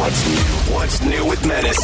What's new? What's new with Menace?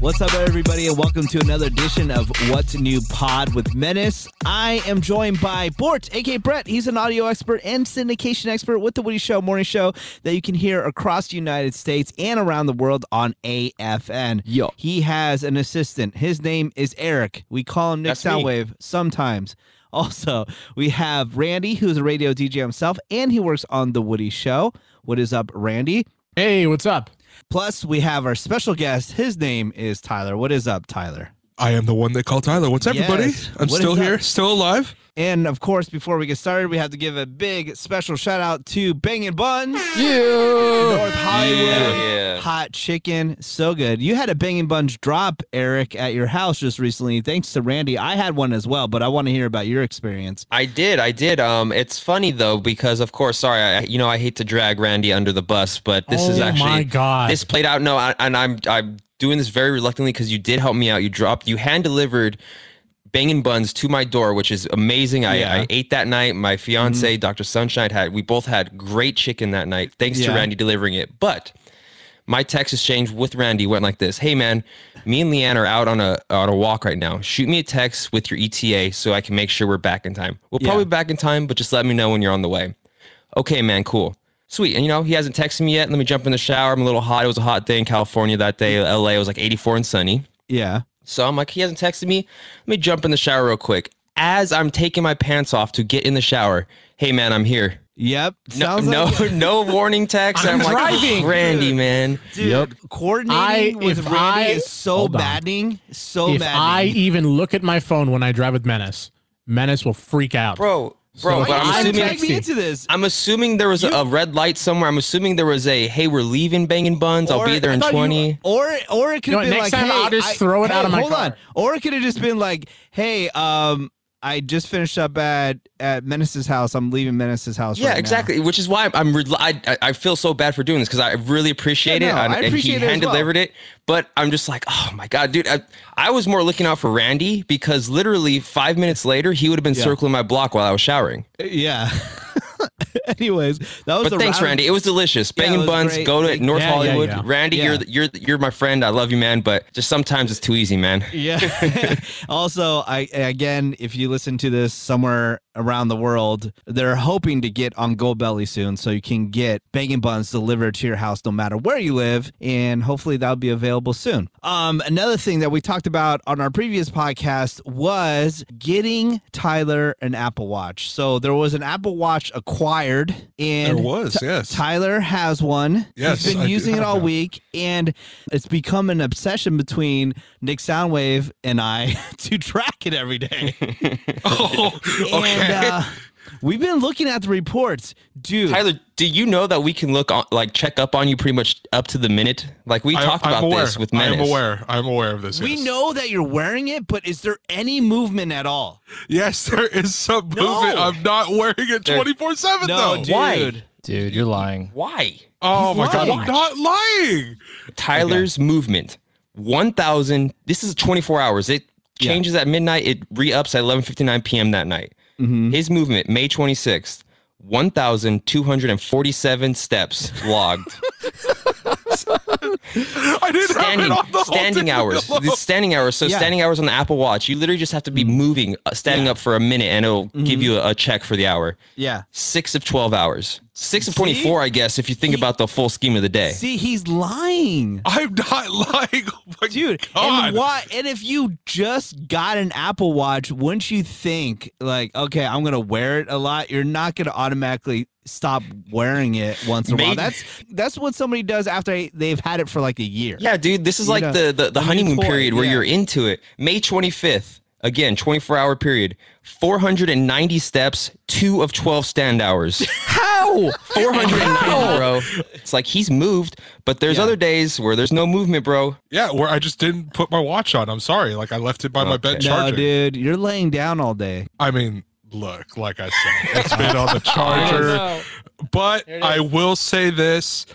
What's up, everybody, and welcome to another edition of What's New Pod with Menace. I am joined by Bort, aka Brett. He's an audio expert and syndication expert with the Woody Show morning show that you can hear across the United States and around the world on AFN. Yo. He has an assistant. His name is Eric. We call him Nick That's me. Soundwave sometimes. Also, we have Randy, who's a radio DJ himself, and he works on the Woody Show. What is up, Randy? Hey, what's up? Plus, we have our special guest. His name is Tyler. What is up, Tyler? I am the one they call Tyler. What's everybody? Yes. I'm What still here, still alive. And of course, before we get started, we have to give a big special shout out to Bangin' Buns, Yeah. North Hollywood yeah. hot chicken, so good. You had a Bangin' Buns drop, Eric, at your house just recently. Thanks to Randy. I had one as well, but I want to hear about your experience. I did, I did. Um, it's funny though because of course, sorry, I, you know, I hate to drag Randy under the bus, but this is Oh actually my God. This played out. No, I, and I'm I'm doing this very reluctantly because you did help me out. You dropped, you hand delivered banging buns to my door, which is amazing. I, Yeah. I ate that night. My fiance, mm-hmm. Dr. Sunshine, had we both had great chicken that night. Thanks Yeah. to Randy delivering it, but. My text exchange with Randy went like this: Hey man, me and Leanne are out on a on a walk right now. Shoot me a text with your ETA so I can make sure we're back in time. We'll Yeah. probably be back in time, but just let me know when you're on the way. Okay, man, cool. Sweet. And you know, he hasn't texted me yet. Let me jump in the shower. I'm a little hot. It was a hot day in California that day. LA it was like 84 and sunny. Yeah. So I'm like, he hasn't texted me. Let me jump in the shower real quick. As I'm taking my pants off to get in the shower, hey man, I'm here. Yep. No, Sounds no, like no warning text. I'm I'm, like, oh, driving. Randy, man. Dude, Yep. coordinating I- with Randy I- is so hold maddening. So if maddening. I even look at my phone when I drive with Menace, Menace will freak out. Bro, bro, So but I'm I'm assuming Drag me into this. I'm assuming there was a, a red light somewhere. I'm assuming there was a hey, we're leaving banging buns. I'll Or- be there in thought you- 20. or or it could You know have been next like, time hey, I'll just I- throw it hey, out of my hold car. on. Or it could have just been like, hey, um, I just finished up at at Menace's house. I'm leaving Menace's house. Yeah, right now." exactly. Which is why I'm, I, I- feel so bad for doing this because I really appreciate Yeah, it. no, and, I and appreciate it he hand well. delivered it, but I'm just like, oh my god, dude. I, I was more looking out for Randy because literally five minutes later he would have been Yeah. circling my block while I was showering. Uh, yeah. Anyways, that was But the thanks, round- Randy. It was delicious. Yeah, it Banging buns. great. Go to Thank- North Yeah, yeah, Hollywood. yeah. Randy, Yeah. you're you're you're my friend. I love you, man. But just sometimes it's too easy, man. Yeah. also, I again, if you listen to this somewhere around the world, they're hoping to get on Goldbelly soon, so you can get bacon buns delivered to your house no matter where you live, and hopefully that'll be available soon. Um, another thing that we talked about on our previous podcast was getting Tyler an Apple Watch. So there was an Apple Watch acquired, and There was, Ty- yes. Tyler has one. Yes, he's been I do using it all that. week, and it's become an obsession between Nick Soundwave and I to track it every day. Oh, okay. And uh, we've been looking at the reports, dude. Tyler, do you know that we can look on, like check up on you pretty much up to the minute? Like we I- talked I'm about aware. this with I'm aware. I'm aware of this. we yes. know that you're wearing it, but is there any movement at all? Yes, there is some No. movement. I'm not wearing it 24 seven No, though. dude. Why? Dude, you're lying. Why? Oh He's my god, lying. I'm not lying. Tyler's movement, one thousand. This is twenty four hours. It Yeah. changes at midnight. It re ups at eleven fifty nine p.m. that night. Mm-hmm. His movement, May twenty sixth. 1,247 steps logged. I didn't standing have it on the standing hours. alone. Standing hours. So Yeah. standing hours on the Apple Watch, you literally just have to be moving, uh, standing up for a minute, and it'll give you a, a check for the hour. Yeah. Six of twelve hours. Six of See? twenty four, I guess, if you think He- about the full scheme of the day. See, he's lying. I'm not lying. Oh Dude, God. and why? And if you just got an Apple Watch, wouldn't you think like, okay, I'm gonna wear it a lot? You're not gonna automatically stop wearing it once in a while. That's that's what somebody does after they've had it for like a year. Yeah, dude, this is You like know, the the, the honeymoon toy, period where yeah. you're into it. May 25th, again, 24 hour period. 490 steps, two of 12 stand hours. How? 490, bro. It's like he's moved, but there's Yeah. other days where there's no movement, bro. Yeah, where I just didn't put my watch on. I'm sorry. Like I left it by my bed Okay. No, dude, you're laying down all day. I mean, look, like I said, it's been on the charger. But I will say this.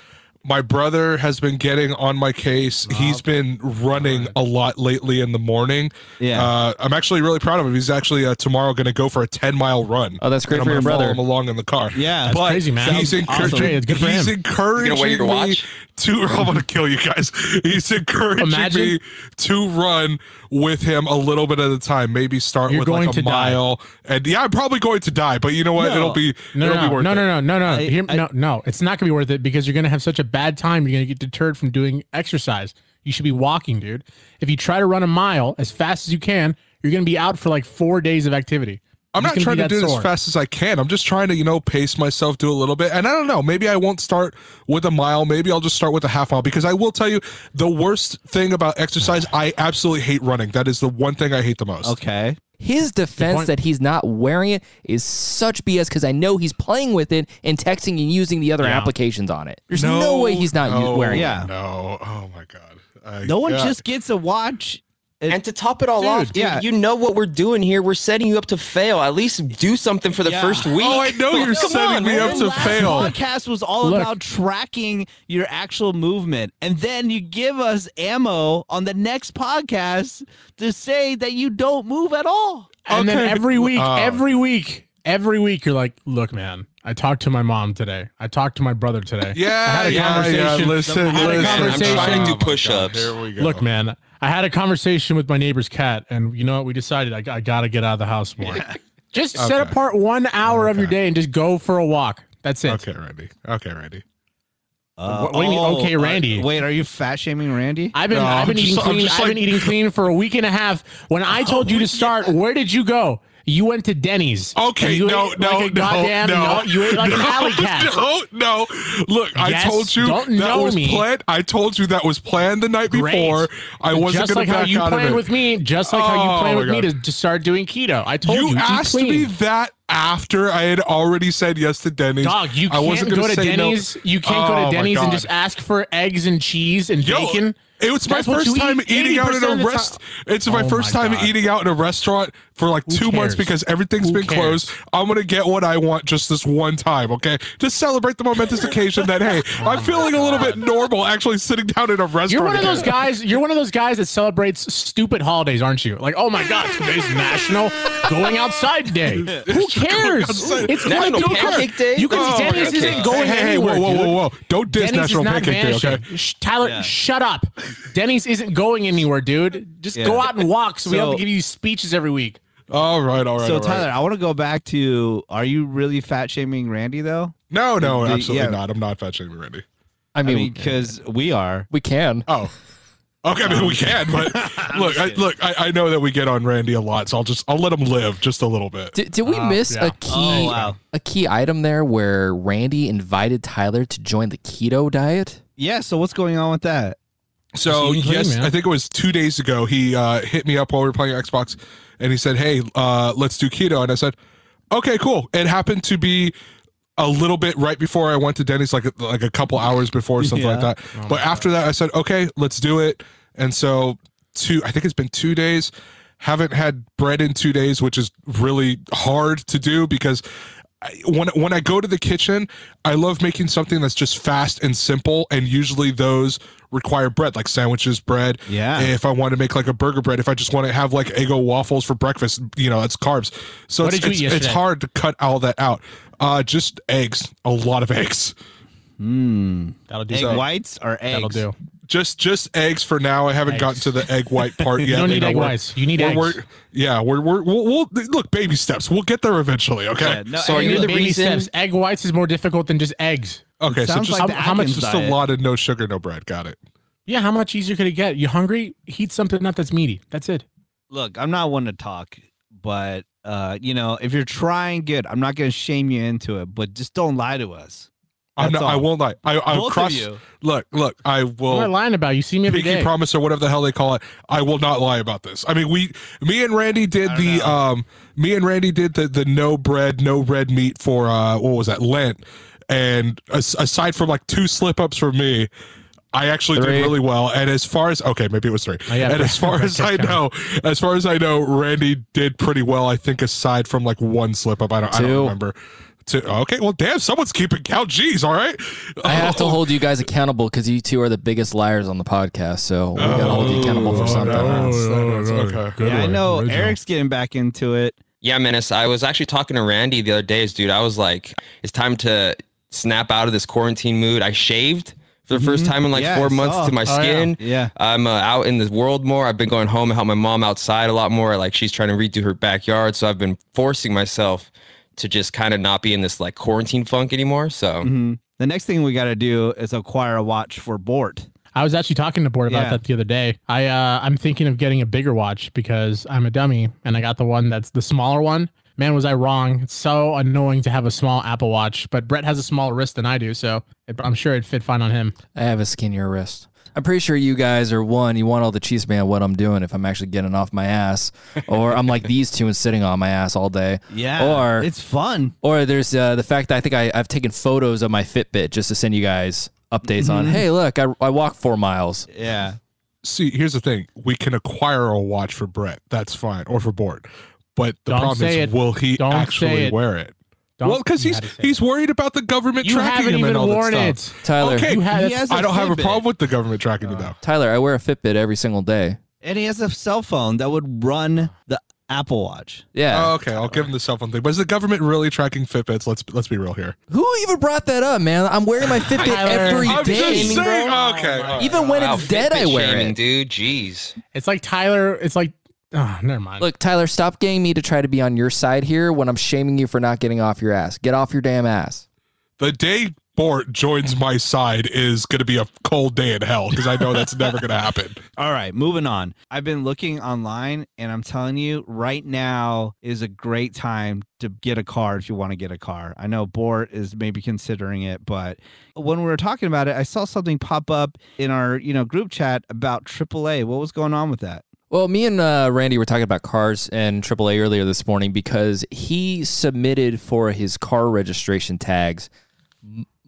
My brother has been getting on my case. He's been running a lot lately in the morning. Yeah. Uh, I'm actually really proud of him. He's actually uh, tomorrow going to go for a 10 mile run. Oh, that's great And for I'm your gonna follow him along in the car. Yeah. That's but crazy, man. He's Sounds encouraging. awesome. It's good for he's him. encouraging wear your me watch? to. I'm going to kill you guys. He's encouraging Imagine- me to run with him a little bit at a time. Maybe start You're with going like a to die. And yeah, I'm probably going to die. But you know what? No. It'll be. No, it'll no, be worth no, it. no, no, no, no, I- Hear- I- no, no. It's not gonna be worth it because you're gonna have such a bad time. You're gonna get deterred from doing exercise. You should be walking, dude. If you try to run a mile as fast as you can, you're gonna be out for like four days of activity. I'm You're not trying gonna do it as fast as I can. I'm just trying to, you know, pace myself, do a little bit. And I don't know, maybe I won't start with a mile. Maybe I'll just start with a half mile because I will tell you the worst thing about exercise, I absolutely hate running. That is the one thing I hate the most. Okay. His defense that he's not wearing it is such BS because I know he's playing with it and texting and using the other Yeah. applications on it. There's no, way he's not no, wearing oh, it. Yeah. No. Oh my god. I- No one yeah. just gets a watch. It- And to top it all Dude, off, dude, yeah. you know what we're doing here. We're setting you up to fail. At least do something for the Yeah. first week. Oh, I know you're Come setting on, me man. up to last fail. podcast was all Look. about tracking your actual movement, and then you give us ammo on the next podcast to say that you don't move at all. And then every week, Oh. every week, every week, you're like, look, man, I talked to my mom today. I talked to my brother today. Yeah, I had a yeah, yeah. conversation. Listen, I had a listen. conversation. I'm trying to do Oh push-ups. God, Here we go. Look, man, I had a conversation with my neighbor's cat, and you know what? We decided I, I got to get out of the house more. Just set apart one hour of your day and just go for a walk. That's it. Okay, Randy. Okay, Randy. Uh, What- what do you mean, okay, uh, Randy? wait, are you fat shaming Randy? I've been No, I've been I'm eating just- clean. just I've like- been eating clean for a week and a half. When I told you to start, where did you go? You went to Denny's. Okay, you no, no, like no, goddamn, no, You ate like an no, alley cat. No, no. Look, I told you don't that know was me. planned. I told you that was planned the night Great. before. I wasn't going like to how back you out of planned it. with me. Just like how Oh, you planned my with me to, to start doing keto. I told you, you asked me that after I had already said yes to Denny's. Dog, you I wasn't can't go to say no. Denny's. You can't go Oh, to my Denny's and just ask for eggs and cheese and Yo, bacon. It was my That's first time eat eating out 80% at a rest. It's my Oh first time God. eating out in a restaurant for like Who two months because everything's Who been cares? closed. I'm gonna get what I want just this one time, okay? Just celebrate the momentous occasion that hey, I'm feeling a little bit normal actually sitting down in a restaurant. You're one of those guys. You're one of those guys that celebrates stupid holidays, aren't you? Like, oh my god, today's National Going Outside Day. Who cares? It's National going to Pancake Day? You can Oh, Denny's okay. isn't going hey, hey, hey, anywhere. whoa, whoa, whoa, whoa! Don't diss Denny's National is not Pancake Day, okay? Shh, Tyler, Yeah. shut up. Denny's isn't going anywhere, dude. Just Yeah. go out and walk. So, we don't have to give you speeches every week. All right, all right. so all right. Tyler, I want to go back to: Are you really fat shaming Randy though? no, no, The- absolutely yeah. not. I'm not fat shaming Randy. I I mean, mean, because we are. we can. Oh. Okay, I mean we can, but look, I, look, I, I know that we get on Randy a lot, so I'll just I'll let him live just a little bit. Did, did we uh, miss yeah. a key Oh, wow. a key item there where Randy invited Tyler to join the keto diet? Yeah. So what's going on with that? So Just eating clean, yes. I think it was two days ago. He uh, hit me up while we were playing Xbox, and he said, "Hey, uh, let's do keto." And I said, "Okay, cool." It happened to be a little bit right before I went to Denny's, like like a couple hours before, something like Yeah. that. but after that, I said, "Okay, let's do it." And so two, I think it's been two days. Haven't had bread in two days, which is really hard to do because when when I go to the kitchen, I love making something that's just fast and simple, and usually those require bread, like sandwiches, bread. Yeah. If I want to make like a burger bread, if I just want to have like Eggo waffles for breakfast, you know, it's carbs. So What it's, did you it's, eat it's hard to cut all that out. Uh, just eggs, a lot of eggs. That'll do. Egg whites or eggs? That'll do. Just just eggs for now. I haven't gotten to the egg white part yet. You don't need know, egg whites. You need we're- eggs. we're- yeah, we're, we're we'll, we'll look baby steps. We'll get there eventually. Okay. Yeah, no, So are egg- you the Baby reason- steps. Egg whites is more difficult than just eggs. Okay. So just like how, how much? Atkins Just a lot of no sugar, no bread. Got it. Yeah, how much easier could it get? You hungry? Heat something up that's meaty. That's it. Look, I'm not one to talk, but uh, you know, if you're trying good, I'm not going to shame you into it, but just don't lie to us. I'm That's not, I won't lie. I, I'll Both of cross. you. Look, look. I What am I will. lying about? You see me every Pinky day. promise or whatever the hell they call it. I will not lie about this. I mean, we, me and Randy did the, know. um, me and Randy did the the no bread, no red meat for uh, what was that Lent, and as, aside from like two slip ups for me. I actually Three. did really well, and as far as okay, maybe it was three. Oh, yeah, and as far as I know, as far as I know, Randy did pretty well. I think aside from like one slip up, I don't, I don't remember. To, okay, well, damn, someone's keeping count. Jeez, all right. I have to hold you guys accountable because you two are the biggest liars on the podcast. So we gotta hold you accountable for something. okay. yeah, I know Eric's getting back into it. Yeah, Menace. I was actually talking to Randy the other days, dude. I was like, it's time to snap out of this quarantine mood. I shaved for the first time in like Yeah, four months saw. to my Oh, yeah. skin. Yeah. I'm uh, out in the world more. I've been going home and help my mom outside a lot more. Like she's trying to redo her backyard. So I've been forcing myself to just kind of not be in this like quarantine funk anymore. So hmm The next thing we got to do is acquire a watch for Bort. I was actually talking to Bort about Yeah. that the other day. I uh, I'm thinking of getting a bigger watch because I'm a dummy and I got the one that's the smaller one. Man, was I wrong? It's so annoying to have a small Apple Watch, but Brett has a smaller wrist than I do, so it, I'm sure it'd fit fine on him. I have a skinnier wrist. I'm pretty sure you guys are one. You want all the cheese man what I'm doing if I'm actually getting off my ass, or I'm like these two and sitting on my ass all day. Yeah. Or it's fun. or there's uh, the fact that I think I, I've taken photos of my Fitbit just to send you guys updates on. Mm-hmm. Hey, look, I I walked four miles. Yeah. See, here's the thing: we can acquire a watch for Brett. That's fine, or for Bort. But the Don't problem is, it. will he Don't actually it. wear it? Don't- well, because you he's had he's worried about the government You tracking haven't him even and all worn that it. stuff. Tyler, Okay, You had He has a I don't have a problem with the government tracking me uh, though. Tyler, I wear a Fitbit every single day. And he has a cell phone that would run the Apple Watch. Yeah. Oh, okay, I'll give him the cell phone thing. But is the government really tracking Fitbits? Let's let's be real here. Who even brought that up, man? I'm wearing my Fitbit every I'm day. just saying. Okay, all right. Even when Wow, it's dead, I wear shaming, it. dude. Jeez. It's like Tyler. It's like, oh, never mind. Look, Tyler, stop getting me to try to be on your side here when I'm shaming you for not getting off your ass. Get off your damn ass. the day Bort joins my side is going to be a cold day in hell because I know that's never going to happen. All right, moving on. I've been looking online and I'm telling you, right now is a great time to get a car if you want to get a car. I know Bort is maybe considering it, but when we were talking about it, I saw something pop up in our, you know, group chat about AAA. What was going on with that? Well, me and uh, Randy were talking about cars and AAA earlier this morning because he submitted for his car registration tags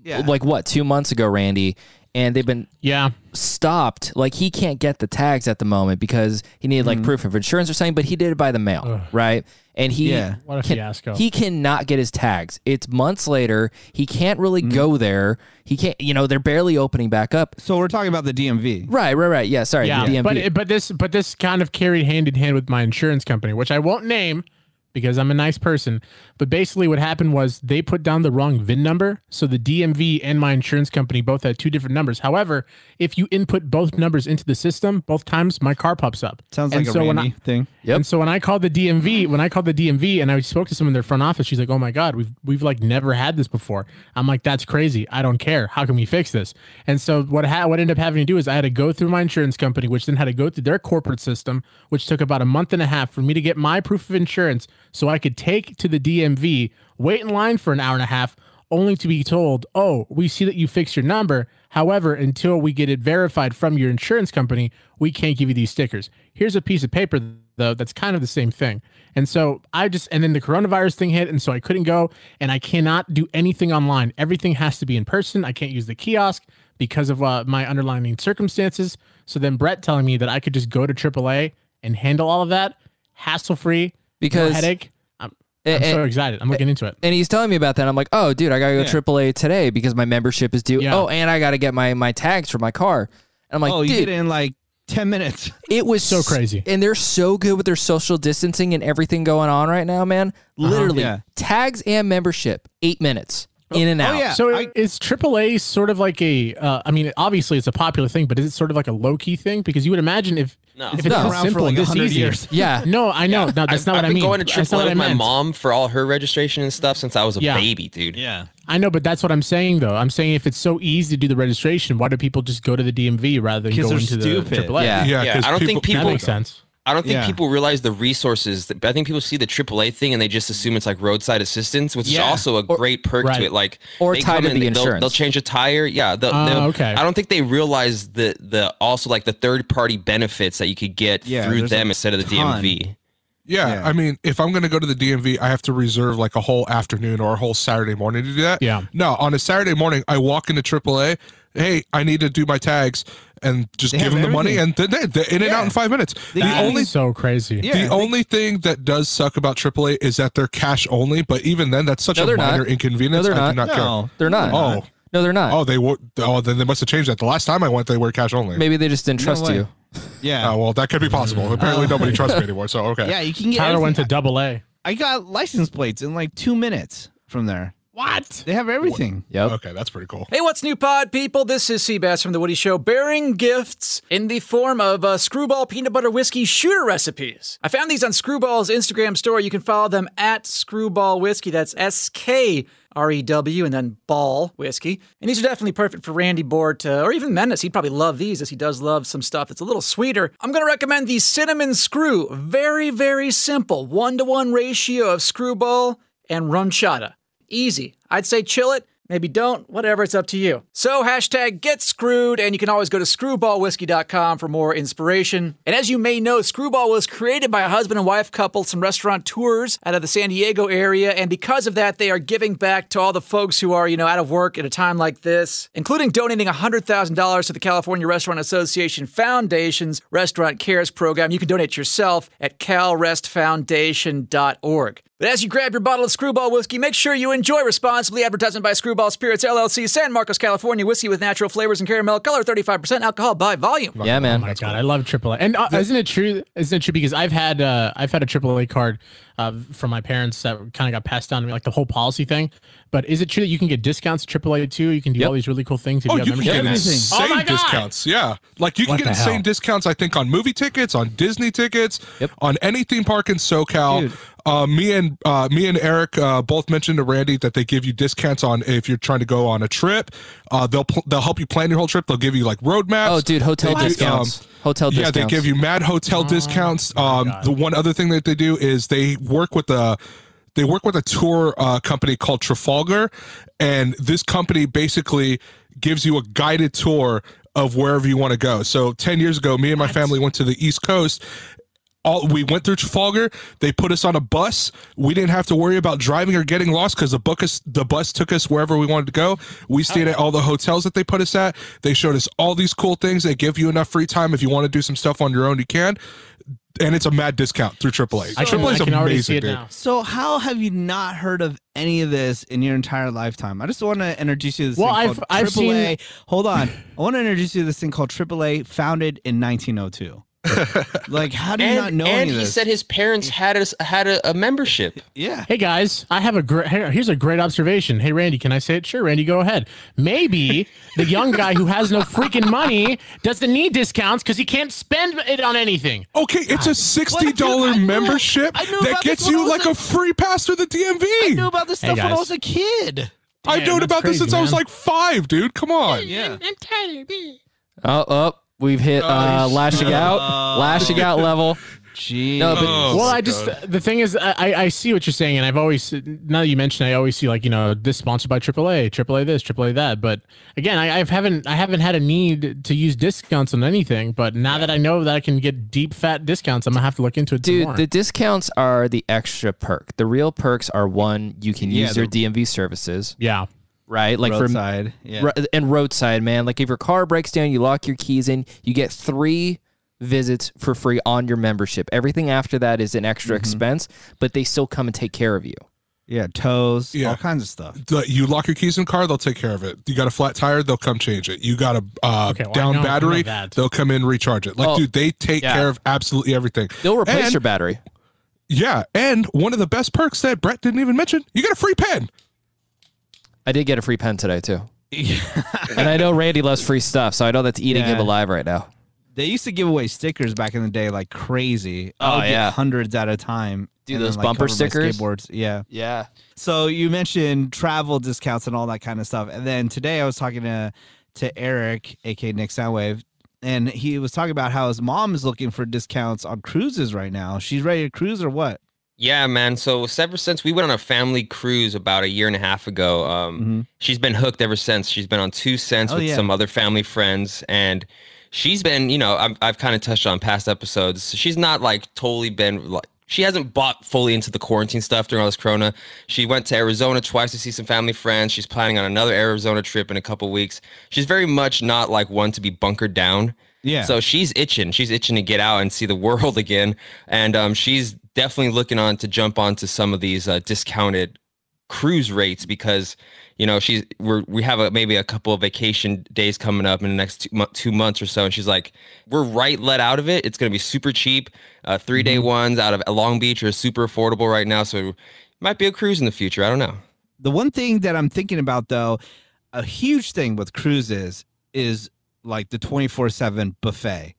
Yeah. like what two months ago, Randy, and they've been yeah, stopped. Like he can't get the tags at the moment because he needed like mm-hmm. proof of insurance or something, but he did it by the mail, right? And he Yeah. what a can- fiasco. He cannot get his tags. It's months later. He can't really mm-hmm. go there. He can't. You know, they're barely opening back up. so we're talking about the DMV. Right, right, right. Yeah, sorry. yeah, the DMV. but but this but this kind of carried hand in hand with my insurance company, which I won't name because I'm a nice person. But basically, what happened was they put down the wrong VIN number, so the DMV and my insurance company both had two different numbers. However, if you input both numbers into the system, both times my car pops up. Sounds And like so a Randy I, thing. Yep. And so when I called the DMV, when I called the DMV and I spoke to someone in their front office, she's like, "Oh my god, we've we've like never had this before." I'm like, "That's crazy. I don't care. How can we fix this?" And so what ha- what ended up having to do is I had to go through my insurance company, which then had to go through their corporate system, which took about a month and a half for me to get my proof of insurance so I could take to the DMV, wait in line for an hour and a half, only to be told, "Oh, we see that you fixed your number. However, until we get it verified from your insurance company, we can't give you these stickers. Here's a piece of paper though that's kind of the same thing." And so I just and then the coronavirus thing hit and so I couldn't go and I cannot do anything online. Everything has to be in person. I can't use the kiosk because of uh, my underlying circumstances. So then Brett telling me that I could just go to AAA and handle all of that hassle free, Because- no headache. I'm, I'm Eh, so excited. I'm looking into it. and he's telling me about that. I'm like, oh, dude, I gotta go Yeah. AAA today because my membership is due. Yeah. Oh, and I gotta get my my tags for my car. And I'm like, oh, you dude, get in like 10 minutes. it was So crazy. and they're so good with their social distancing and everything going on right now, man. Literally, Yeah. tags and membership, eight minutes in and out. Oh, yeah. So I- is AAA sort of like a? Uh, I mean, obviously it's a popular thing, but is it sort of like a low key thing? Because you would imagine if No. if it's No. this Around for simple like and this 100 easy. years. Yeah. No, I know. No, that's I've, not what I've I've been going to That's not AAA with my mom for all her registration and stuff since I was a Yeah. baby, dude. Yeah. I know, but that's what I'm saying though. I'm saying if it's so easy to do the registration, why do people just go to the DMV rather than Because go they're into stupid. the AAA? Yeah. Yeah, Yeah, 'cause I don't think that people- makes sense. I don't think Yeah. people realize the resources. That, I think people see the AAA thing and they just assume it's like roadside assistance, which Yeah. is also a great perk right. to it. Like Or they come in, the they'll- insurance. They'll, change a tire. Yeah. They'll, Oh, they'll- okay. I don't think they realize the the also like the third party benefits that you could get Yeah, through them instead of the ton. DMV. Yeah, Yeah. I mean, if I'm going to go to the DMV, I have to reserve like a whole afternoon or a whole Saturday morning to do that. Yeah. No, on a Saturday morning, I walk into AAA hey, I need to do my tags, and just They give have them the money, and then they, they're in and out in five minutes. They the use- only so crazy. Yeah, the they- only thing that does suck about AAA is that they're cash only, but even then, that's such No, a they're not. minor inconvenience. No, they're I do not. not No. care. They're not. Oh. No, they're not. Oh, they were. Oh, then they must have changed that. The last time I went, they were cash only. Maybe they just didn't trust way. you. Yeah. Oh, well, that could be possible. Apparently, nobody trusts me anymore. So okay. Yeah, you can get. Tyler went to double A. I got license plates in like two minutes from there. What? They have everything. Yep. Okay, that's pretty cool. Hey, what's new, pod people? This is Seabass from The Woody Show, bearing gifts in the form of uh, Screwball Peanut Butter Whiskey shooter recipes. I found these on Screwball's Instagram store. You can follow them at Screwball Whiskey. That's S K R E W and then Ball Whiskey. And these are definitely perfect for Randy Bort uh, or even Menace. He'd probably love these as he does love some stuff that's a little sweeter. I'm going to recommend the Cinnamon Screw. Very, very simple. One to one ratio of Screwball and RumChata. Easy. I'd say chill it. Maybe don't, whatever, it's up to you. So, hashtag get screwed, and you can always go to screwballwhiskey.com for more inspiration. And as you may know, Screwball was created by a husband and wife couple, some restaurateurs out of the San Diego area, and because of that, they are giving back to all the folks who are, you know, out of work at a time like this, including donating $100,000 to the California Restaurant Association Foundation's Restaurant Cares program. You can donate yourself at calrestfoundation.org. But as you grab your bottle of Screwball whiskey, make sure you enjoy responsibly. Advertisement by Screwball Spirits LLC, San Marcos, California. Whiskey with natural flavors and caramel color, 35% alcohol by volume. Yeah, man. Oh my god, I love AAA. And uh, isn't it true? Isn't it true? Because I've had uh, I've had a AAA card uh, from my parents that kind of got passed down to me, like the whole policy thing. But is it true that you can get discounts at AAA too? You can do Yep. all these really cool things if Oh, you have you can membership. get Everything. insane Oh my God. discounts. Yeah, like you can What get the insane hell? discounts. I think on movie tickets, on Disney tickets, Yep. on any theme park in SoCal. Dude. Uh, me and uh, me and Eric uh, both mentioned to Randy that they give you discounts on if you're trying to go on a trip. Uh, they'll pl- they'll help you plan your whole trip. They'll give you like roadmaps. Oh, dude, hotel They do, discounts. um, hotel yeah, discounts. they give you mad hotel discounts. Um, the one other thing that they do is they work with a they work with a tour uh, company called Trafalgar, and this company basically gives you a guided tour of wherever you want to go. So ten years ago, me and my family went to the East Coast. All, we went through Trafalgar. They put us on a bus. We didn't have to worry about driving or getting lost because the book us, the bus took us wherever we wanted to go. We stayed at oh. all the hotels that they put us at. They showed us all these cool things. They give you enough free time if you want to do some stuff on your own, you can. And it's a mad discount through AAA. I can, AAA is can already see amazing, dude. now. So how have you not heard of any of this in your entire lifetime? I just want to introduce you to this Well, thing I've- called I've AAA. seen- Hold on, I want to introduce you to this thing called AAA, founded in 1902. like, how do you not know and any he this? said his parents had a, had a, a membership. yeah. Hey guys, I have a great. Here's a great observation. Hey Randy, can I say it? Sure, Randy, go ahead. Maybe the young guy who has no freaking money doesn't need discounts because he can't spend it on anything. Okay, it's a sixty What? dollar I knew- membership that gets you like a- a free pass through the DMV. I knew about this Hey, stuff when I was a kid. I've Damn, known that's about this crazy, since I was like five, dude. Come on. Yeah. Oh, oh, we've hit uh, lashing out, lashing out level. Gee. No, but Oh, well, I just the thing is, I I I see what you're saying, and I've always now that you mentioned, I always see like you know this sponsored by AAA, AAA this, AAA that. But again, I, I haven't I haven't had a need to use discounts on anything. But now that I know that I can get deep fat discounts, I'm gonna have to look into it. some Dude, more. the discounts are the extra perk. The real perks are one, you can Yeah, use your DMV services, yeah. Right? Like Roadside. Yeah. for ro- and roadside, man. Like if your car breaks down, you lock your keys in, you get three visits for free on your membership. Everything after that is an extra expense, but they still come and take care of you. Yeah. Tows. Yeah. All kinds of stuff. The- you lock your keys in the car, they'll take care of it. You got a flat tire, they'll come change it. You got a uh, Okay, well, down know- I know battery, they'll come in recharge it. Like, Oh, dude, they take yeah. care of absolutely everything. They'll replace And- your battery. Yeah, and one of the best perks that Brett didn't even mention, you get a free pen. I did get a free pen today too. and I know Randy loves free stuff, so I know that's eating him alive right now. They used to give away stickers back in the day like crazy. I Oh, would get yeah. hundreds at a time. And those bumper cover my stickers? Skateboards. Yeah. Yeah. So you mentioned travel discounts and all that kind of stuff. And then today I was talking to to Eric, aka Nick Soundwave, and he was talking about how his mom is looking for discounts on cruises right now. She's ready to cruise or what? Yeah, man. So ever since we went on a family cruise about a year and a half ago, um, she's been hooked ever since. She's been on two cents Oh, with yeah. some other family friends, and she's been, you know, I've, I've kind of touched on past episodes. She's not like totally been like she hasn't bought fully into the quarantine stuff during all this corona. She went to Arizona twice to see some family friends. She's planning on another Arizona trip in a couple weeks. She's very much not like one to be bunkered down. Yeah. So she's itching. She's itching to get out and see the world again. And um, she's definitely looking on to jump onto some of these uh, discounted cruise rates because you know she's we're we have a, maybe a couple of vacation days coming up in the next two, mo- two months or so and she's like we're right let out of it it's going to be super cheap uh, three day ones out of long beach are super affordable right now so it might be a cruise in the future i don't know The one thing that I'm thinking about though, a huge thing with cruises is like the 24/7 buffet.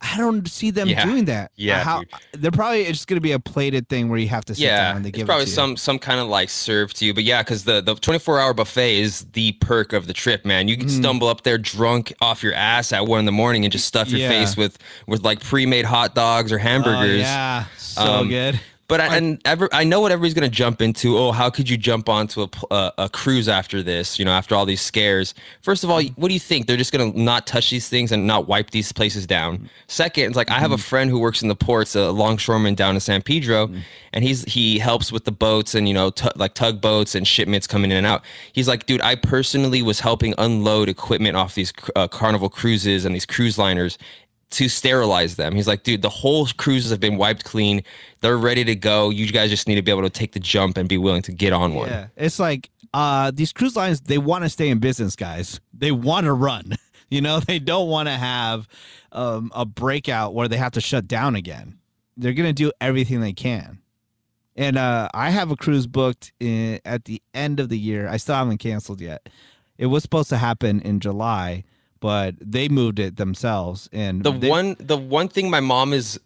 I don't see them Yeah. doing that. Yeah, How, they're probably it's just going to be a plated thing where you have to sit yeah down and they give probably it to some some kind of like serve to you but yeah because the the 24 hour buffet is the perk of the trip man you can Mm-hmm. stumble up there drunk off your ass at one in the morning and just stuff your Yeah. face with with like pre-made hot dogs or. Oh, hamburgers yeah, so Um, good. But I, and ever, I know what everybody's going to jump into. Oh, how could you jump onto a, pl- uh, a cruise after this? You know, after all these scares. First of all, what do you think? They're just going to not touch these things and not wipe these places down. Second, it's like I have a friend who works in the ports, a longshoreman down in San Pedro, and he's he helps with the boats and you know tu- like tugboats and shipments coming in and out. He's like, dude, I personally was helping unload equipment off these uh, Carnival cruises and these cruise liners to sterilize them. He's like, dude, the whole cruises have been wiped clean. They're ready to go. You guys just need to be able to take the jump and be willing to get on one. Yeah, it's like uh, these cruise lines. They want to stay in business, guys. They want to run. You know, they don't want to have um, a breakout where they have to shut down again. They're gonna do everything they can. And uh, I have a cruise booked in, at the end of the year. I still haven't canceled yet. It was supposed to happen in July, but they moved it themselves. And The they- one the one thing my mom is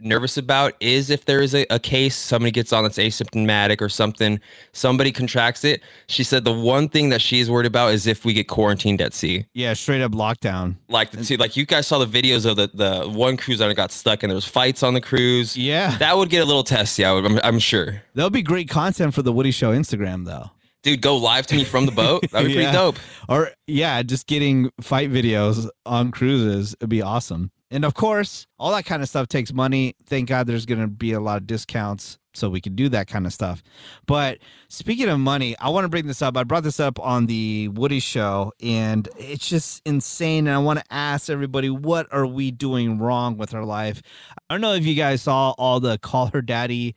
nervous about is if there is a, a case somebody gets on that's asymptomatic or something somebody contracts it she said the one thing that she's worried about is if we get quarantined at sea yeah, straight up lockdown. like the two, like you guys saw the videos of the the one cruise that got stuck and there was fights on the cruise Yeah. that would get a little testy I would, I'm, I'm sure That'll be great content for the Woody Show Instagram, though. Dude go live to me from the boat that'd be pretty dope Or yeah, just getting fight videos on cruises would be awesome. And of course, all that kind of stuff takes money. Thank God there's going to be a lot of discounts so we can do that kind of stuff. But speaking of money, I want to bring this up. I brought this up on the Woody show and it's just insane and I want to ask everybody what are we doing wrong with our life? I don't know if you guys saw all the call her daddy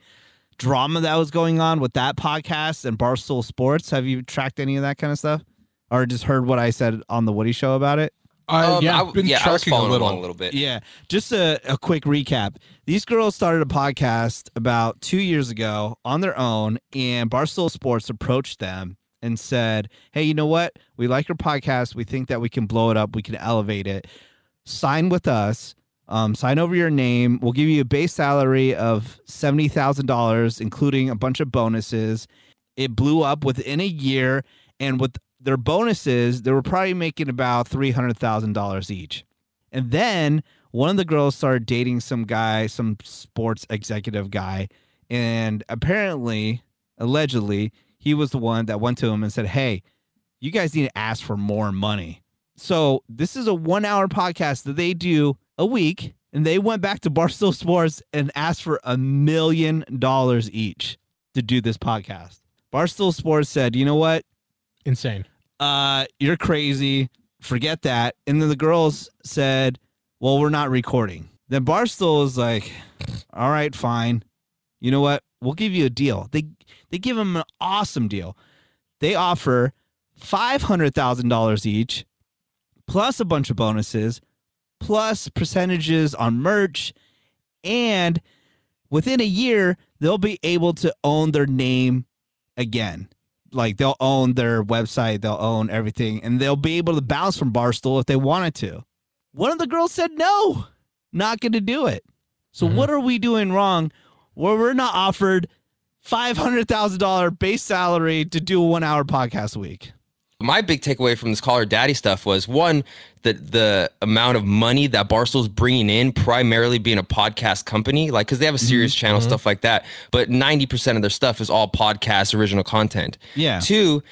drama that was going on with that podcast and Barstool Sports. Have you tracked any of that kind of stuff? Or just heard what I said on the Woody show about it? I've Um, I, been yeah, I was tracking a little. along a little bit Yeah, just a, a quick recap. These girls started a podcast about two years ago on their own, and Barstool Sports approached them and said, Hey, you know what? We like your podcast. We think that we can blow it up, we can elevate it. Sign with us. Um, sign over your name. We'll give you a base salary of $70,000, including a bunch of bonuses. It blew up within a year, and with their bonuses, they were probably making about $300,000 each. And then one of the girls started dating some guy, some sports executive guy. And apparently, allegedly, he was the one that went to him and said, Hey, you guys need to ask for more money. So this is a one hour podcast that they do a week. And they went back to Barstool Sports and asked for a million dollars each to do this podcast. Barstool Sports said, you know what? Insane. uh, you're crazy. Forget that. And then the girls said, well, we're not recording. Then Barstool is like, all right, fine. You know what? We'll give you a deal. They they give them an awesome deal. They offer five hundred thousand dollars each, plus a bunch of bonuses, plus percentages on merch, and within a year they'll be able to own their name again like they'll own their website, they'll own everything, and they'll be able to bounce from Barstool if they wanted to. One of the girls said no, not going to do it. So mm-hmm. what are we doing wrong where we're not offered five hundred thousand dollar base salary to do a one hour podcast a week? My big takeaway from this Call Her Daddy stuff was one that the amount of money that Barstool's bringing in, primarily being a podcast company, like because they have a mm-hmm. Sirius channel, mm-hmm. stuff like that. But ninety percent of their stuff is all podcast original content. Yeah. Two,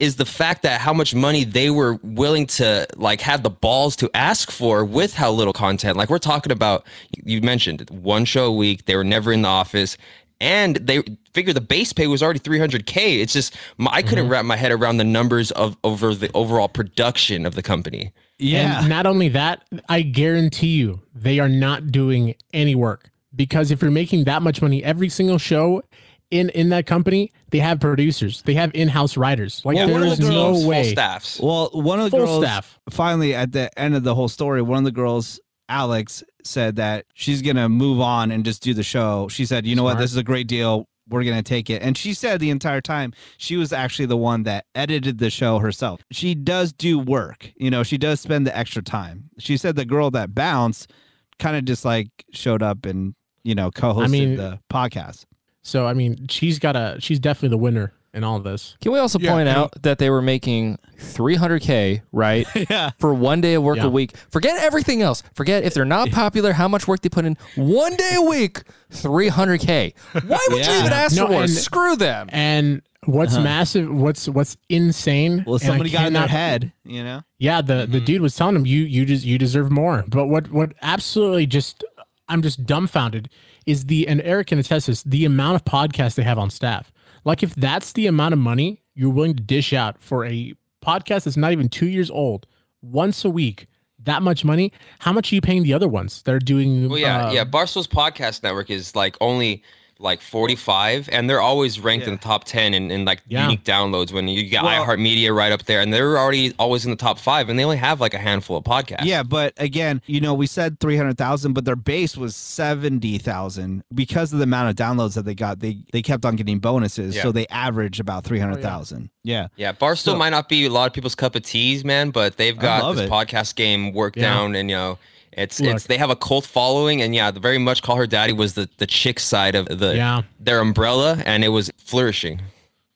is the fact that how much money they were willing to like have the balls to ask for with how little content. Like we're talking about, you mentioned one show a week. They were never in the office, and they figure the base pay was already 300k. It's just my, I couldn't mm-hmm. wrap my head around the numbers of over the overall production of the company. Yeah. And not only that, I guarantee you they are not doing any work because if you're making that much money every single show in in that company, they have producers, they have in-house writers. Like Yeah, there one of is the girls, no full way. staffs. Well, one of the Full girls staff. finally at the end of the whole story, one of the girls, Alex, said that she's gonna move on and just do the show. She said, "You know what? This is a great deal. We're gonna take it." And she said the entire time she was actually the one that edited the show herself. She does do work. You know, she does spend the extra time. She said the girl that bounced kind of just like showed up and you know co-hosted mean- the podcast. So I mean, she's got a she's definitely the winner in all of this. Can we also Yeah, point and- out that they were making 300k, right? Yeah. For one day of work Yeah. a week. Forget everything else. Forget if they're not popular, how much work they put in. One day a week, 300k. Why would you even ask No, for more? and- Screw them. And what's massive, what's what's insane? Uh-huh. Well, and I somebody got in their head. You know. Yeah, the the dude was telling him you you just you deserve more. But what what absolutely just I'm just dumbfounded is the and Eric can attest this the amount of podcasts they have on staff. Like if that's the amount of money you're willing to dish out for a podcast that's not even two years old once a week, that much money, how much are you paying the other ones that are doing? Well, yeah, uh, yeah. Barstool's podcast network is like only like 45, and they're always ranked in the top 10 in, in like Yeah. unique downloads. When you got Well- iHeartMedia right up there, and they're already always in the top five, and they only have like a handful of podcasts. Yeah, but again, you know, we said 300,000, but their base was 70,000 because of the amount of downloads that they got. They they kept on getting bonuses, Yeah. so they average about 300,000. yeah. Yeah, Barstool might not be a lot of people's cup of teas, man, but they've got this it. podcast game worked Yeah. down, and you know, it's Look. it's they have a cult following, and yeah, the very much call her daddy was the the chick side of the Yeah. their umbrella, and it was flourishing.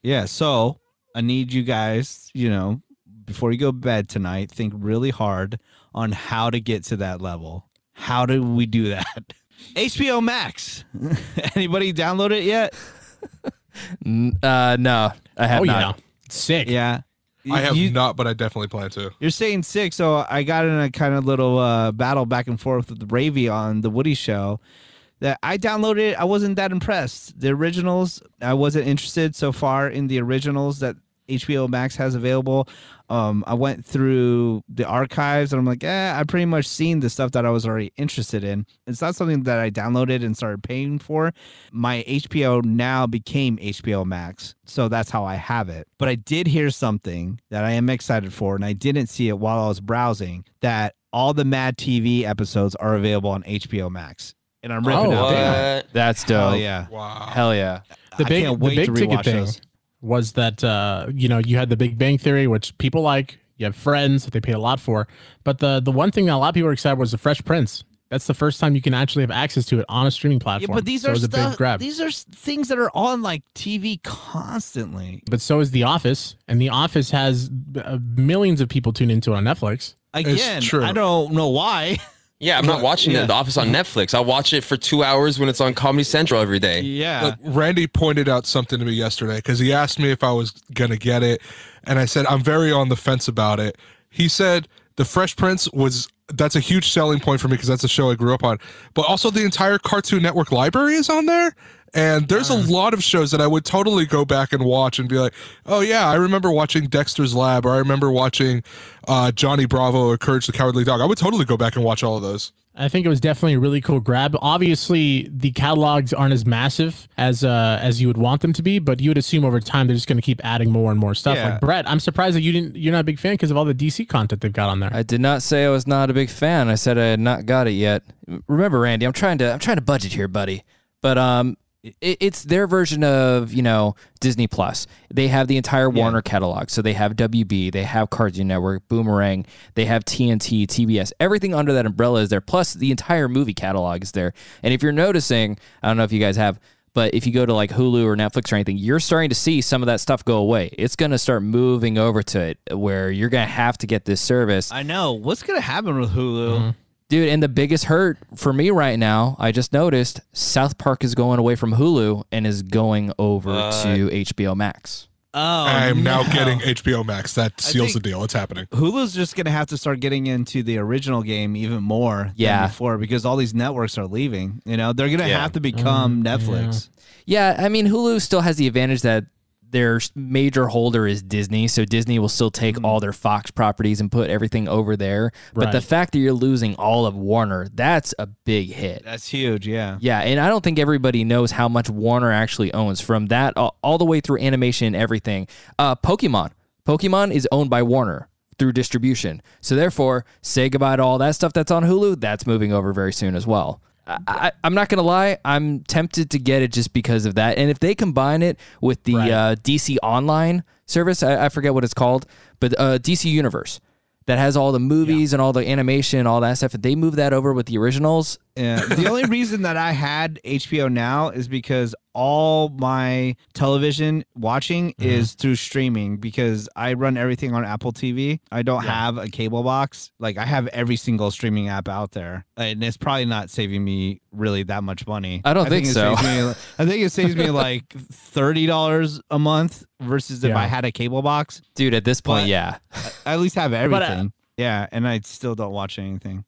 Yeah, so I need you guys, you know, before you go to bed tonight, think really hard on how to get to that level. How do we do that? HBO Max. Anybody download it yet? Uh, no, I have oh not. yeah, sick. Yeah. I have You- not, but I definitely plan to. You're saying six, so I got in a kind of little uh, battle back and forth with Ravy on the Woody Show. That I downloaded, it, I wasn't that impressed. The originals, I wasn't interested so far in the originals that HBO Max has available. Um, I went through the archives and I'm like, eh, I pretty much seen the stuff that I was already interested in. It's not something that I downloaded and started paying for. My HBO now became HBO Max, so that's how I have it. But I did hear something that I am excited for, and I didn't see it while I was browsing. That all the Mad TV episodes are available on HBO Max, and I'm ripping Oh, out. What? That's dope. Oh yeah, Wow. Hell yeah. the I big can't the big to ticket rewatch thing those. Was that uh you know you had the Big Bang Theory, which people like. You have Friends that they pay a lot for, but the the one thing that a lot of people were excited was the Fresh Prince. That's the first time you can actually have access to it on a streaming platform. Yeah, platform. but these so are it big stuff. grab. These are things that are on like TV constantly. but so is The Office, and The Office has uh, millions of people tune into it on Netflix. Again, true. I don't know why. Yeah, I'm not watching Yeah. The Office on Netflix. I'll watch it for two hours when it's on Comedy Central every day. yeah, Look, Randy pointed out something to me yesterday because he asked me if I was gonna get it, and I said I'm very on the fence about it. He said the Fresh Prince was that's a huge selling point for me because that's a show I grew up on, but also the entire Cartoon Network library is on there. And there's a lot of shows that I would totally go back and watch and be like, oh yeah, I remember watching Dexter's Lab, or I remember watching uh, Johnny Bravo or Courage the Cowardly Dog. I would totally go back and watch all of those. I think it was definitely a really cool grab. Obviously, the catalogs aren't as massive as uh, as you would want them to be, but you would assume over time they're just going to keep adding more and more stuff. Yeah. Like Brett, I'm surprised that you didn't. You're not a big fan because of all the DC content they've got on there. I did not say I was not a big fan. I said I had not got it yet. Remember, Randy, I'm trying to I'm trying to budget here, buddy. But um, it, it's their version of you know Disney Plus. They have the entire Warner catalog, so they have WB, they have Cartoon Network, Boomerang, they have TNT, TBS. Everything under that umbrella is there. Plus, the entire movie catalog is there. And if you're noticing, I don't know if you guys have. But if you go to like Hulu or Netflix or anything, you're starting to see some of that stuff go away. It's going to start moving over to it where you're going to have to get this service. I know what's gonna happen with Hulu. Mm-hmm. Dude, and the biggest hurt for me right now, I just noticed South Park is going away from Hulu and is going over to HBO Max. Oh, I'm now getting HBO Max. That seals the deal. It's happening. Hulu's just gonna have to start getting into the original game even more Yeah. than before because all these networks are leaving. You know, they're gonna Yeah. have to become mm, Netflix. Yeah, I mean Hulu still has the advantage that their major holder is Disney, so Disney will still take all their Fox properties and put everything over there. But the fact that you're losing all of Warner, that's a big hit. That's huge. Yeah. Yeah, and I don't think everybody knows how much Warner actually owns from that all, all the way through animation and everything. Uh, Pokemon. Pokemon is owned by Warner through distribution. So therefore, say goodbye to all that stuff that's on Hulu. That's moving over very soon as well. I, I'm not gonna lie. I'm tempted to get it just because of that. And if they combine it with the Right. uh, DC Online service, I, I forget what it's called, but uh, DC Universe that has all the movies and all the animation and all that stuff. If they move that over with the originals, Yeah. the only reason that I had HBO now is because all my television watching is through streaming because I run everything on Apple TV. I don't have a cable box. Like I have every single streaming app out there. And it's probably not saving me really that much money. I don't think it so. saves me- I think it saves me like $30 a month versus if Yeah. I had a cable box. dude, at this point, But- yeah. I at least have uh, everything. yeah, and I still don't watch anything.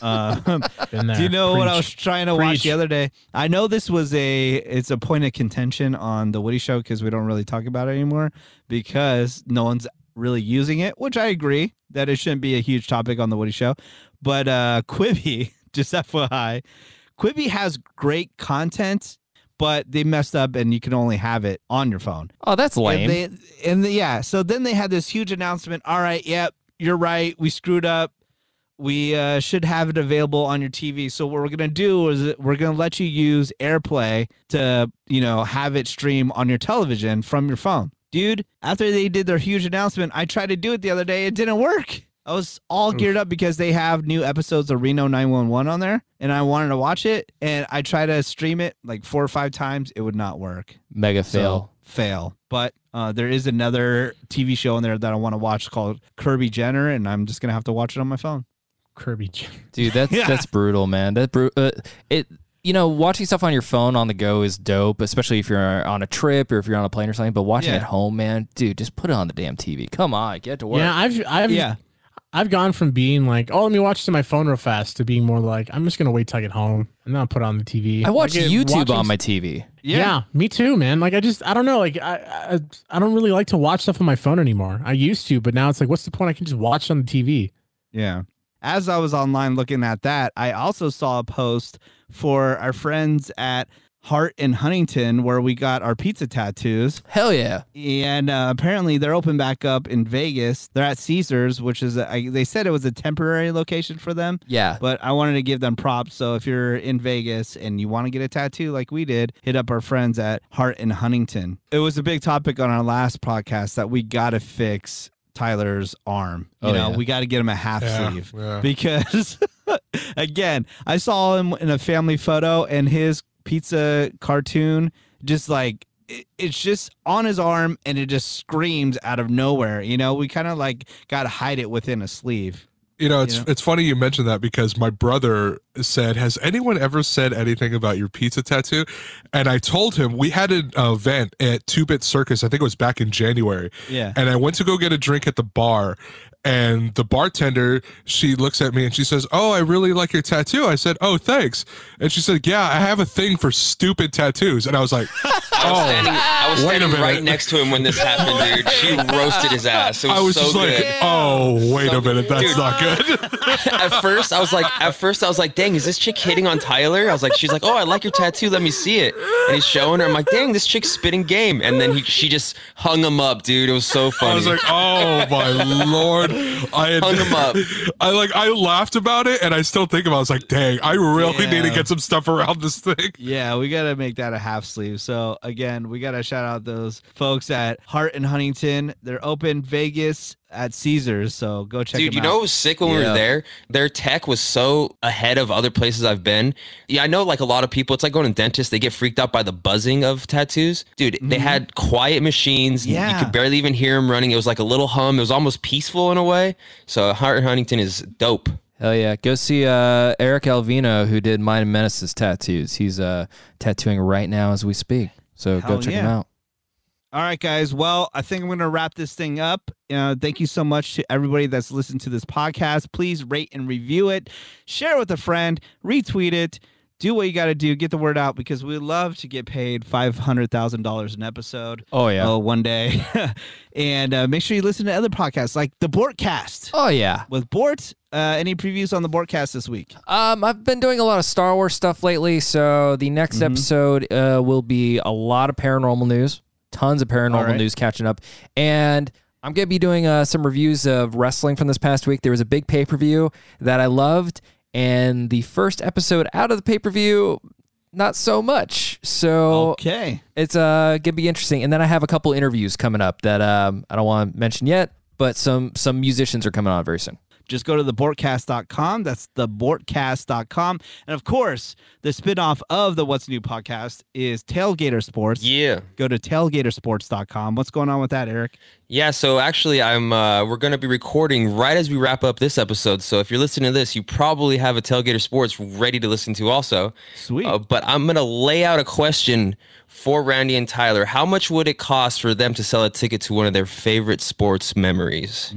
Uh, do you know what I was trying to watch the other day? I know this was a it's a point of contention on the Woody Show because we don't really talk about it anymore because no one's really using it, which I agree that it shouldn't be a huge topic on the Woody Show. But uh Quibi, just FYI, Quibi has great content, but they messed up and you can only have it on your phone. Oh, that's lame. And they and the, yeah, so then they had this huge announcement. All right, yep, you're right. We screwed up. We uh, should have it available on your TV. So what we're gonna do is we're gonna let you use AirPlay to you know have it stream on your television from your phone, dude. After they did their huge announcement, I tried to do it the other day. It didn't work. I was all geared up because they have new episodes of Reno 911 on there, and I wanted to watch it. And I tried to stream it like four or five times. It would not work. Mega So, fail. fail. But uh, there is another TV show in there that I want to watch called Kirby Jenner, and I'm just gonna have to watch it on my phone. Kirby. Dude, that's Yeah. that's brutal, man. That bru- uh, it you know, watching stuff on your phone on the go is dope, especially if you're on a trip or if you're on a plane or something. But watching Yeah. at home, man, dude, just put it on the damn TV. Come on, get to work. Yeah, I've I've Yeah. I've gone from being like, oh, let me watch this on my phone real fast to being more like, I'm just gonna wait till I get home and then I'll put it on the TV. I watch Like, YouTube watching on my TV. Yeah. me too, man. Like I just I don't know, like I, I I don't really like to watch stuff on my phone anymore. I used to, but now it's like, what's the point? I can just watch it on the TV. Yeah. As I was online looking at that, I also saw a post for our friends at Hart and Huntington where we got our pizza tattoos. Hell yeah. And uh, apparently they're open back up in Vegas. They're at Caesars, which is, a, I, they said it was a temporary location for them. Yeah. But I wanted to give them props. So if you're in Vegas and you want to get a tattoo like we did, hit up our friends at Hart and Huntington. It was a big topic on our last podcast that we got to fix Tyler's arm. You Oh, know, yeah. we got to get him a half Yeah, sleeve yeah. because, again, I saw him in a family photo and his pizza cartoon just like. it- It's just on his arm and it just screams out of nowhere. You know, we kind of like got to hide it within a sleeve. You know, it's You know? it's funny you mentioned that because my brother said, "Has anyone ever said anything about your pizza tattoo?" And I told him we had an event at Two Bit Circus. I think it was back in January. Yeah. And I went to go get a drink at the bar, and the bartender she looks at me and she says, "Oh, I really like your tattoo." I said, "Oh, thanks." And she said, "Yeah, I have a thing for stupid tattoos." And I was like, I was "Oh." standing, I was wait a standing minute. right next to him when this happened, dude. She roasted his ass. It was, I was so just good. like, "Oh, wait So a minute, that's good. not good." at first, I was like, at first, I was like, dang, is this chick hitting on Tyler? I was like, she's like, oh, I like your tattoo. Let me see it. And he's showing her. I'm like, dang, this chick's spitting game. And then he, she just hung him up, dude. It was so funny. I was like, "Oh my lord!" I had, Hung him up. I like I laughed about it, and I still think about. it. I was like, "Dang, I really need to get some stuff around this thing." Yeah, we gotta make that a half sleeve. So again, we gotta shout out those folks at Hart and Huntington. They're open Vegas at Caesars, so go check. Dude, them you know out. what was sick when we were there? Their tech was so ahead of other places I've been. Yeah, I know like a lot of people, it's like going to dentists, they get freaked out by the buzzing of tattoos. Dude, they had quiet machines. Yeah, You could barely even hear them running. It was like a little hum. It was almost peaceful in a way. So Hart Huntington is dope. Hell yeah. Go see uh, Eric Alvino, who did Mind and Menace's tattoos. He's uh, tattooing right now as we speak. So go Hell check him out. All right, guys. Well, I think I'm going to wrap this thing up. Uh, thank you so much to everybody that's listened to this podcast. Please rate and review it, share it with a friend, retweet it. Do what you got to do. Get the word out because we love to get paid five hundred thousand dollars an episode. Oh, yeah. uh, one day, and uh, make sure you listen to other podcasts like the Bortcast Oh yeah. with Bort. Uh, any previews on the Bortcast this week? Um, I've been doing a lot of Star Wars stuff lately, so the next Mm-hmm. episode uh, will be a lot of paranormal news, tons of paranormal right. news catching up, and I'm gonna be doing uh, some reviews of wrestling from this past week. There was a big pay per view that I loved, and the first episode out of the pay per view, not so much. So Okay. it's uh gonna be interesting. And then I have a couple interviews coming up that um I don't want to mention yet, but some some musicians are coming on very soon. Just go to thebortcast.com. That's thebortcast.com. And of course, the spinoff of the What's New podcast is Tailgater Sports. Yeah. Go to tailgatersports.com. What's going on with that, Eric? Yeah, so actually, I'm. Uh, we're going to be recording right as we wrap up this episode. So if you're listening to this, you probably have a Tailgater Sports ready to listen to, also. Sweet. Uh, but I'm going to lay out a question for Randy and Tyler. How much would it cost for them to sell a ticket to one of their favorite sports memories?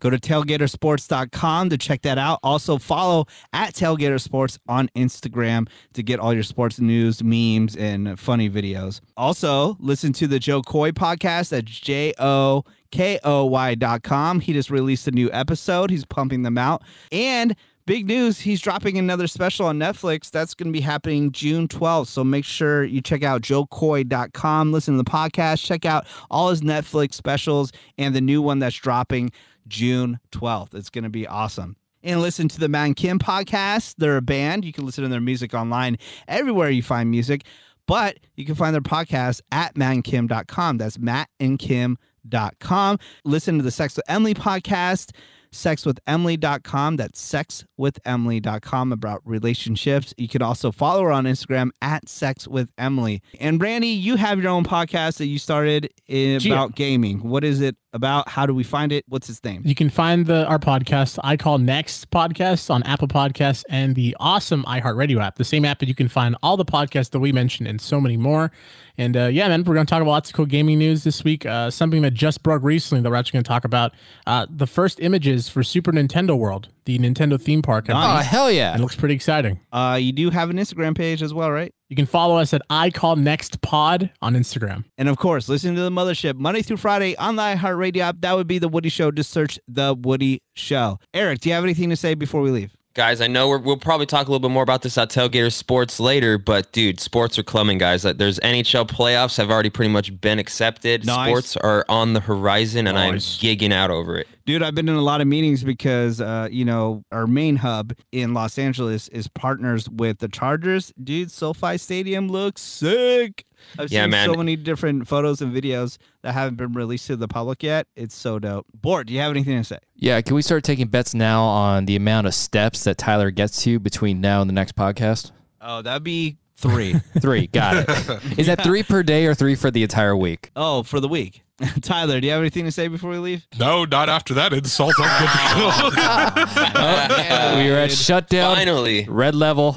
Go to tailgatersports.com to check that out. Also, follow at Tailgater Sports on Instagram to get all your sports news, memes, and funny videos. Also, listen to the Jo Koy podcast at J O K O Y.com. He just released a new episode. He's pumping them out. And big news, he's dropping another special on Netflix. That's going to be happening June 12th. So make sure you check out jokoy.com, listen to the podcast, check out all his Netflix specials and the new one that's dropping June 12th. It's going to be awesome. And listen to the Man Kim podcast. They're a band. You can listen to their music online everywhere you find music, but you can find their podcast at mankim.com. That's mattandkim.com. Listen to the Sex with Emily podcast, sexwithemily.com. That's sexwithemily.com about relationships. You can also follow her on Instagram at sexwithemily. And Randy, you have your own podcast that you started eh, Gee. about gaming. What is it about? How do we find it? What's its name? You can find the our podcast, I Call Next podcast on Apple Podcasts and the awesome iHeartRadio app, the same app that you can find all the podcasts that we mentioned and so many more. And uh, yeah, man, we're going to talk about lots of cool gaming news this week. Uh, something that just broke recently that we're actually going to talk about. Uh, the first images for Super Nintendo World, the Nintendo theme park. have Oh hell yeah! It looks pretty exciting. Uh, you do have an Instagram page as well, right? You can follow us at I Call Next Pod on Instagram. And of course, listen to the Mothership Monday through Friday on the iHeartRadio app. That would be the Woody Show. Just search the Woody Show. Eric, do you have anything to say before we leave? Guys, I know we're, we'll probably talk a little bit more about this at Tailgater Sports later, but dude, sports are coming, guys. Like, There's NHL playoffs have already pretty much been accepted. Nice. Sports are on the horizon, and I'm Nice. gigging out over it. Dude, I've been in a lot of meetings because, uh, you know, our main hub in Los Angeles is partners with the Chargers. Dude, SoFi Stadium looks sick. I've Yeah, seen man. so many different photos and videos that haven't been released to the public yet. It's so dope. Bort, do you have anything to say? Yeah, can we start taking bets now on the amount of steps that Tyler gets to between now and the next podcast? Oh, that'd be three. Three, got it. Is that three per day or three for the entire week? oh, for the week. Tyler, do you have anything to say before we leave? No, not after that insult. I'm good to go. we are at shutdown, Finally. red level.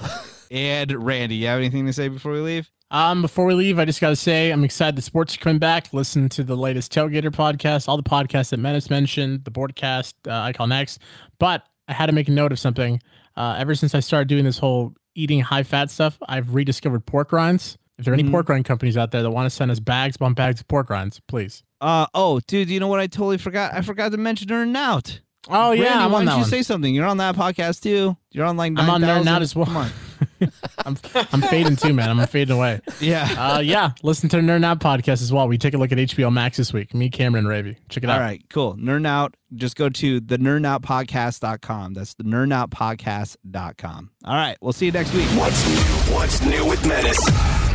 And Randy, you have anything to say before we leave? Um, before we leave, I just got to say I'm excited the sports are coming back. Listen to the latest Tailgater podcast, all the podcasts that Menace mentioned, the Bortcast, uh, I Call Next. But I had to make a note of something. Uh, ever since I started doing this whole eating high fat stuff, I've rediscovered pork rinds. If there are any pork rind companies out there that want to send us bags upon bags of pork rinds, please. Uh oh, dude, you know what I totally forgot? I forgot to mention Nerding Out. Oh yeah, Randy, I'm why on don't that you one. say something? You're on that podcast too. You're on like I'm on 9,000. Out as well. Come on. I'm I'm fading too, man. I'm fading away. Yeah. Uh, yeah, listen to the Nerd Out podcast as well. We take a look at HBO Max this week. Me, Cameron, and Ravi. Check it out. All right, cool. Nerd Out. Just go to the nerdoutpodcast.com. That's the nerdoutpodcast.com. All right, we'll see you next week. What's new? What's new with Menace?